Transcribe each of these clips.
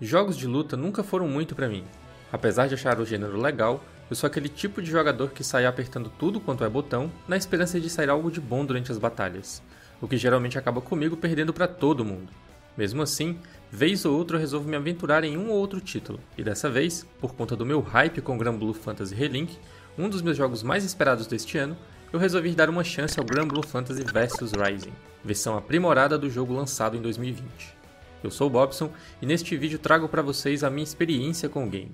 Jogos de luta nunca foram muito para mim. Apesar de achar o gênero legal, eu sou aquele tipo de jogador que sai apertando tudo quanto é botão, na esperança de sair algo de bom durante as batalhas, o que geralmente acaba comigo perdendo para todo mundo. Mesmo assim, vez ou outra eu resolvo me aventurar em um ou outro título, e dessa vez, por conta do meu hype com Grand Blue Fantasy Relink, um dos meus jogos mais esperados deste ano, eu resolvi dar uma chance ao Grand Blue Fantasy Versus Rising, versão aprimorada do jogo lançado em 2020. Eu sou o Bobson e neste vídeo trago para vocês a minha experiência com o game.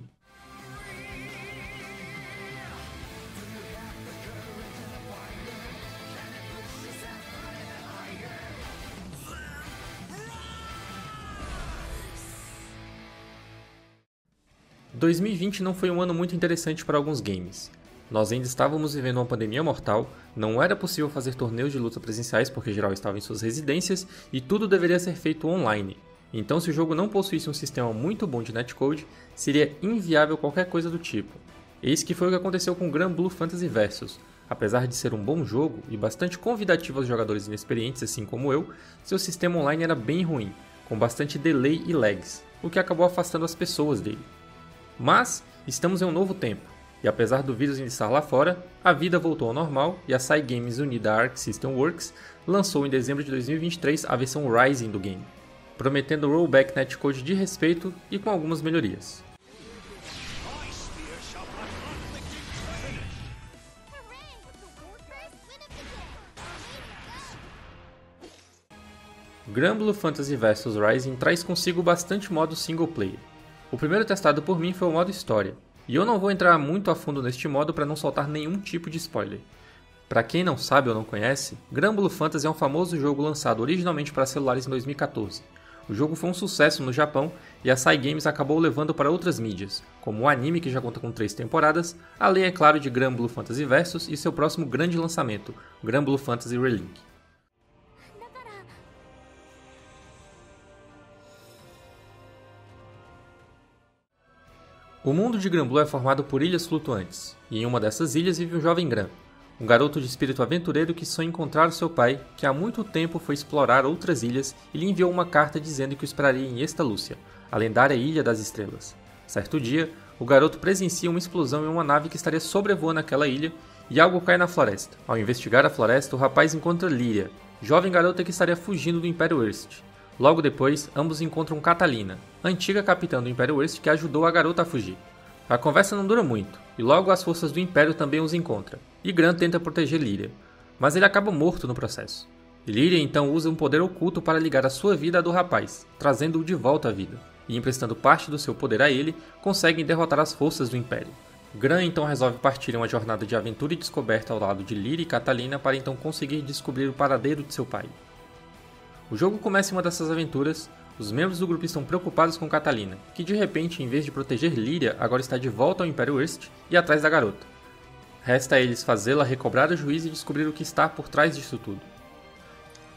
...2020 não foi um ano muito interessante para alguns games. Nós ainda estávamos vivendo uma pandemia mortal, não era possível fazer torneios de luta presenciais porque geral estava em suas residências e tudo deveria ser feito online, então, se o jogo não possuísse um sistema muito bom de netcode, seria inviável qualquer coisa do tipo. Eis que foi o que aconteceu com Grand Blue Fantasy Versus. Apesar de ser um bom jogo e bastante convidativo aos jogadores inexperientes assim como eu, seu sistema online era bem ruim, com bastante delay e lags, o que acabou afastando as pessoas dele. Mas estamos em um novo tempo, e apesar do vírus estar lá fora, a vida voltou ao normal e a Sai Games unida à Arc System Works lançou em dezembro de 2023 a versão Rising do game prometendo rollback netcode de respeito e com algumas melhorias. Granblue Fantasy Vs Rising traz consigo bastante modo single player. O primeiro testado por mim foi o modo história, e eu não vou entrar muito a fundo neste modo para não soltar nenhum tipo de spoiler. Para quem não sabe ou não conhece, Granblue Fantasy é um famoso jogo lançado originalmente para celulares em 2014, o jogo foi um sucesso no Japão e a Sai Games acabou levando para outras mídias, como o anime que já conta com três temporadas, além, é claro, de Gran Blue Fantasy Versus e seu próximo grande lançamento, Gran Blue Fantasy Relink. O mundo de Gran Blue é formado por ilhas flutuantes, e em uma dessas ilhas vive um jovem Gran, um garoto de espírito aventureiro que sonha encontrar seu pai, que há muito tempo foi explorar outras ilhas e lhe enviou uma carta dizendo que o esperaria em Estalúcia, a lendária Ilha das Estrelas. Certo dia, o garoto presencia uma explosão em uma nave que estaria sobrevoando aquela ilha e algo cai na floresta. Ao investigar a floresta, o rapaz encontra Lyria, jovem garota que estaria fugindo do Império Urst. Logo depois, ambos encontram Catalina, antiga capitã do Império Urst que ajudou a garota a fugir. A conversa não dura muito, e logo as forças do Império também os encontram, e Grant tenta proteger Lyria, mas ele acaba morto no processo. Lyria então usa um poder oculto para ligar a sua vida à do rapaz, trazendo-o de volta à vida, e emprestando parte do seu poder a ele, conseguem derrotar as forças do Império. Gran então resolve partir em uma jornada de aventura e descoberta ao lado de Lyria e Catalina para então conseguir descobrir o paradeiro de seu pai. O jogo começa em uma dessas aventuras, os membros do grupo estão preocupados com Catalina, que de repente, em vez de proteger Lyria, agora está de volta ao Império Urst e atrás da garota. Resta a eles fazê-la recobrar o juízo e descobrir o que está por trás disso tudo.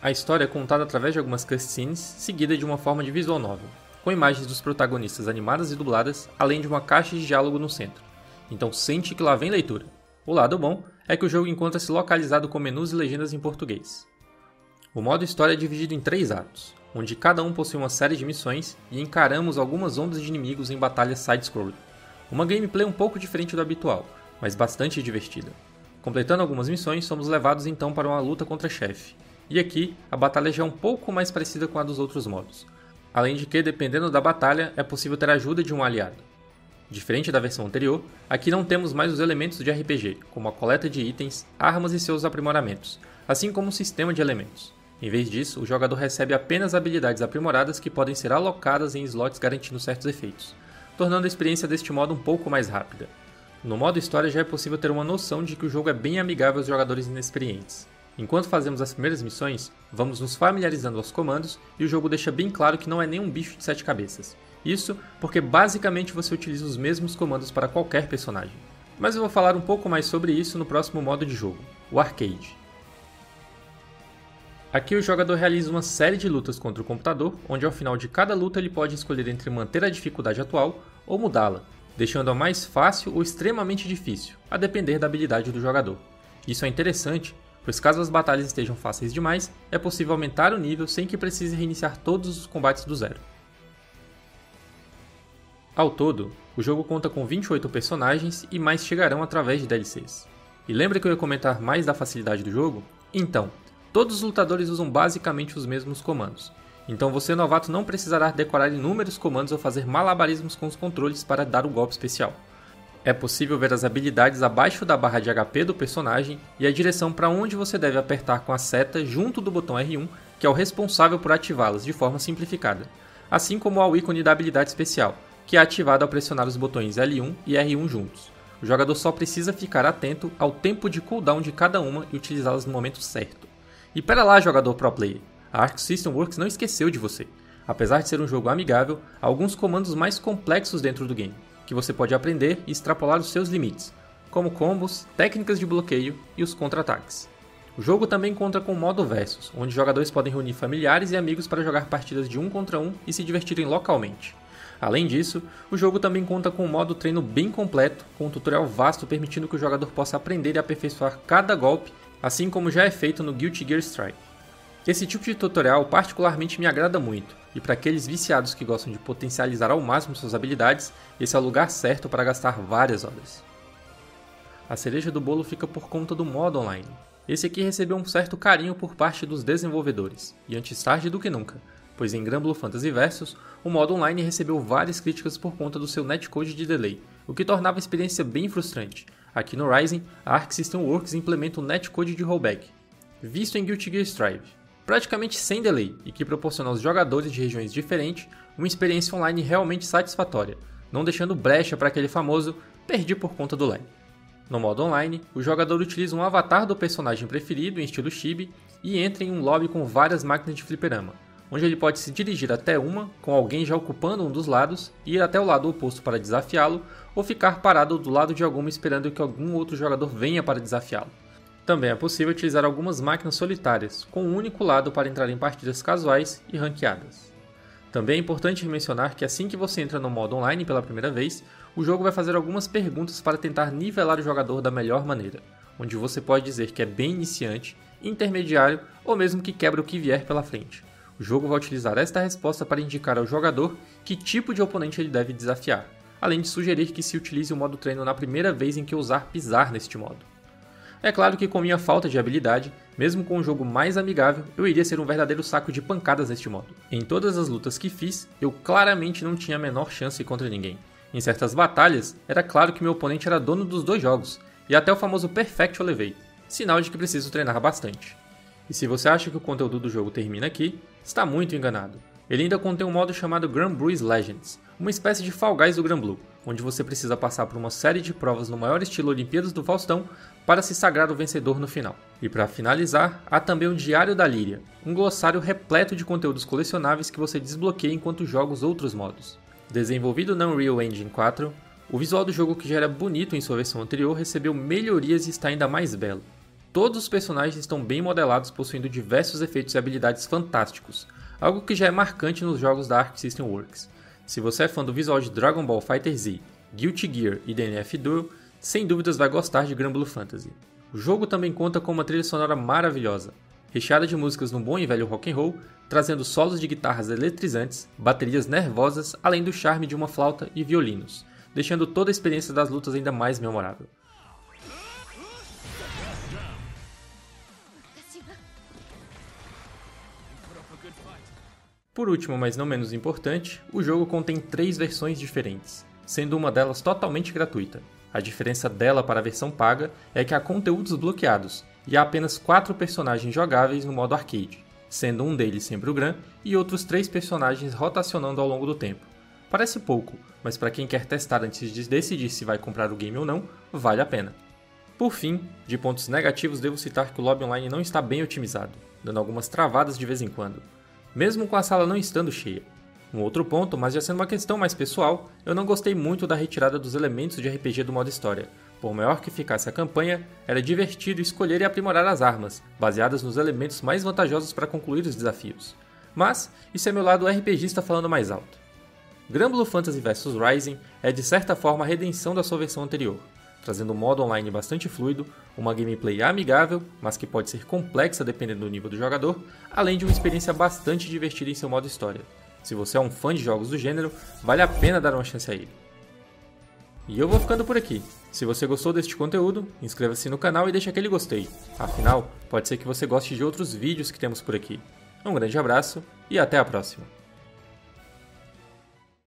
A história é contada através de algumas cutscenes, seguida de uma forma de visual novel, com imagens dos protagonistas animadas e dubladas, além de uma caixa de diálogo no centro. Então sente que lá vem leitura. O lado bom é que o jogo encontra-se localizado com menus e legendas em português. O modo história é dividido em três atos onde cada um possui uma série de missões e encaramos algumas ondas de inimigos em batalhas side-scrolling. Uma gameplay um pouco diferente do habitual, mas bastante divertida. Completando algumas missões, somos levados então para uma luta contra chefe. E aqui, a batalha já é um pouco mais parecida com a dos outros modos. Além de que, dependendo da batalha, é possível ter a ajuda de um aliado. Diferente da versão anterior, aqui não temos mais os elementos de RPG, como a coleta de itens, armas e seus aprimoramentos, assim como um sistema de elementos. Em vez disso, o jogador recebe apenas habilidades aprimoradas que podem ser alocadas em slots garantindo certos efeitos, tornando a experiência deste modo um pouco mais rápida. No modo história já é possível ter uma noção de que o jogo é bem amigável aos jogadores inexperientes. Enquanto fazemos as primeiras missões, vamos nos familiarizando aos comandos e o jogo deixa bem claro que não é nenhum bicho de sete cabeças. Isso porque basicamente você utiliza os mesmos comandos para qualquer personagem. Mas eu vou falar um pouco mais sobre isso no próximo modo de jogo, o Arcade. Aqui o jogador realiza uma série de lutas contra o computador, onde ao final de cada luta ele pode escolher entre manter a dificuldade atual ou mudá-la, deixando-a mais fácil ou extremamente difícil, a depender da habilidade do jogador. Isso é interessante, pois caso as batalhas estejam fáceis demais, é possível aumentar o nível sem que precise reiniciar todos os combates do zero. Ao todo, o jogo conta com 28 personagens e mais chegarão através de DLCs. E lembra que eu ia comentar mais da facilidade do jogo? Então, todos os lutadores usam basicamente os mesmos comandos. Então você novato não precisará decorar inúmeros comandos ou fazer malabarismos com os controles para dar o golpe especial. É possível ver as habilidades abaixo da barra de HP do personagem e a direção para onde você deve apertar com a seta junto do botão R1, que é o responsável por ativá-las de forma simplificada, assim como ao ícone da habilidade especial, que é ativado ao pressionar os botões L1 e R1 juntos. O jogador só precisa ficar atento ao tempo de cooldown de cada uma e utilizá-las no momento certo. E pera lá, jogador pro player, a Arc System Works não esqueceu de você. Apesar de ser um jogo amigável, há alguns comandos mais complexos dentro do game que você pode aprender e extrapolar os seus limites, como combos, técnicas de bloqueio e os contra-ataques. O jogo também conta com o modo Versus, onde jogadores podem reunir familiares e amigos para jogar partidas de um contra um e se divertirem localmente. Além disso, o jogo também conta com um modo treino bem completo, com um tutorial vasto permitindo que o jogador possa aprender e aperfeiçoar cada golpe, assim como já é feito no Guilty Gear Strive. Esse tipo de tutorial particularmente me agrada muito, e para aqueles viciados que gostam de potencializar ao máximo suas habilidades, esse é o lugar certo para gastar várias horas. A cereja do bolo fica por conta do modo online. Esse aqui recebeu um certo carinho por parte dos desenvolvedores, e antes tarde do que nunca, pois em Granblue Fantasy Versus, o modo online recebeu várias críticas por conta do seu netcode de delay, o que tornava a experiência bem frustrante. Aqui no Rising, a Arc System Works implementa um netcode de rollback, visto em Guilty Gear Strive, praticamente sem delay e que proporciona aos jogadores de regiões diferentes uma experiência online realmente satisfatória, não deixando brecha para aquele famoso perdi por conta do lag. No modo online, o jogador utiliza um avatar do personagem preferido em estilo chibi e entra em um lobby com várias máquinas de fliperama, onde ele pode se dirigir até uma, com alguém já ocupando um dos lados, e ir até o lado oposto para desafiá-lo, ou ficar parado do lado de alguma esperando que algum outro jogador venha para desafiá-lo. Também é possível utilizar algumas máquinas solitárias, com um único lado para entrar em partidas casuais e ranqueadas. Também é importante mencionar que assim que você entra no modo online pela primeira vez, o jogo vai fazer algumas perguntas para tentar nivelar o jogador da melhor maneira, onde você pode dizer que é bem iniciante, intermediário ou mesmo que quebra o que vier pela frente. O jogo vai utilizar esta resposta para indicar ao jogador que tipo de oponente ele deve desafiar, além de sugerir que se utilize o modo treino na primeira vez em que ousar pisar neste modo. É claro que com minha falta de habilidade, mesmo com um jogo mais amigável, eu iria ser um verdadeiro saco de pancadas neste modo. Em todas as lutas que fiz, eu claramente não tinha a menor chance contra ninguém. Em certas batalhas, era claro que meu oponente era dono dos dois jogos, e até o famoso Perfect eu levei, sinal de que preciso treinar bastante. E se você acha que o conteúdo do jogo termina aqui, está muito enganado. Ele ainda contém um modo chamado Grand Bruise Legends, uma espécie de Fall Guys do Gran Blue, onde você precisa passar por uma série de provas no maior estilo Olimpíadas do Faustão para se sagrar o vencedor no final. E para finalizar, há também o Diário da Líria, um glossário repleto de conteúdos colecionáveis que você desbloqueia enquanto joga os outros modos. Desenvolvido na Unreal Engine 4, o visual do jogo que já era bonito em sua versão anterior recebeu melhorias e está ainda mais belo. Todos os personagens estão bem modelados, possuindo diversos efeitos e habilidades fantásticos, algo que já é marcante nos jogos da Arc System Works. Se você é fã do visual de Dragon Ball FighterZ, Guilty Gear e DNF Duel, sem dúvidas vai gostar de Granblue Fantasy. O jogo também conta com uma trilha sonora maravilhosa, recheada de músicas no bom e velho rock and roll, trazendo solos de guitarras eletrizantes, baterias nervosas, além do charme de uma flauta e violinos, deixando toda a experiência das lutas ainda mais memorável. Por último, mas não menos importante, o jogo contém três versões diferentes, sendo uma delas totalmente gratuita. A diferença dela para a versão paga é que há conteúdos bloqueados e há apenas quatro personagens jogáveis no modo arcade, sendo um deles sempre o Gran e outros três personagens rotacionando ao longo do tempo. Parece pouco, mas para quem quer testar antes de decidir se vai comprar o game ou não, vale a pena. Por fim, de pontos negativos devo citar que o lobby online não está bem otimizado, dando algumas travadas de vez em quando mesmo com a sala não estando cheia. Um outro ponto, mas já sendo uma questão mais pessoal, eu não gostei muito da retirada dos elementos de RPG do modo história. Por maior que ficasse a campanha, era divertido escolher e aprimorar as armas, baseadas nos elementos mais vantajosos para concluir os desafios. Mas, isso é meu lado RPGista falando mais alto. Granblue Fantasy vs Rising é de certa forma a redenção da sua versão anterior, trazendo um modo online bastante fluido, uma gameplay amigável, mas que pode ser complexa dependendo do nível do jogador, além de uma experiência bastante divertida em seu modo história. Se você é um fã de jogos do gênero, vale a pena dar uma chance a ele. E eu vou ficando por aqui. Se você gostou deste conteúdo, inscreva-se no canal e deixe aquele gostei. Afinal, pode ser que você goste de outros vídeos que temos por aqui. Um grande abraço e até a próxima.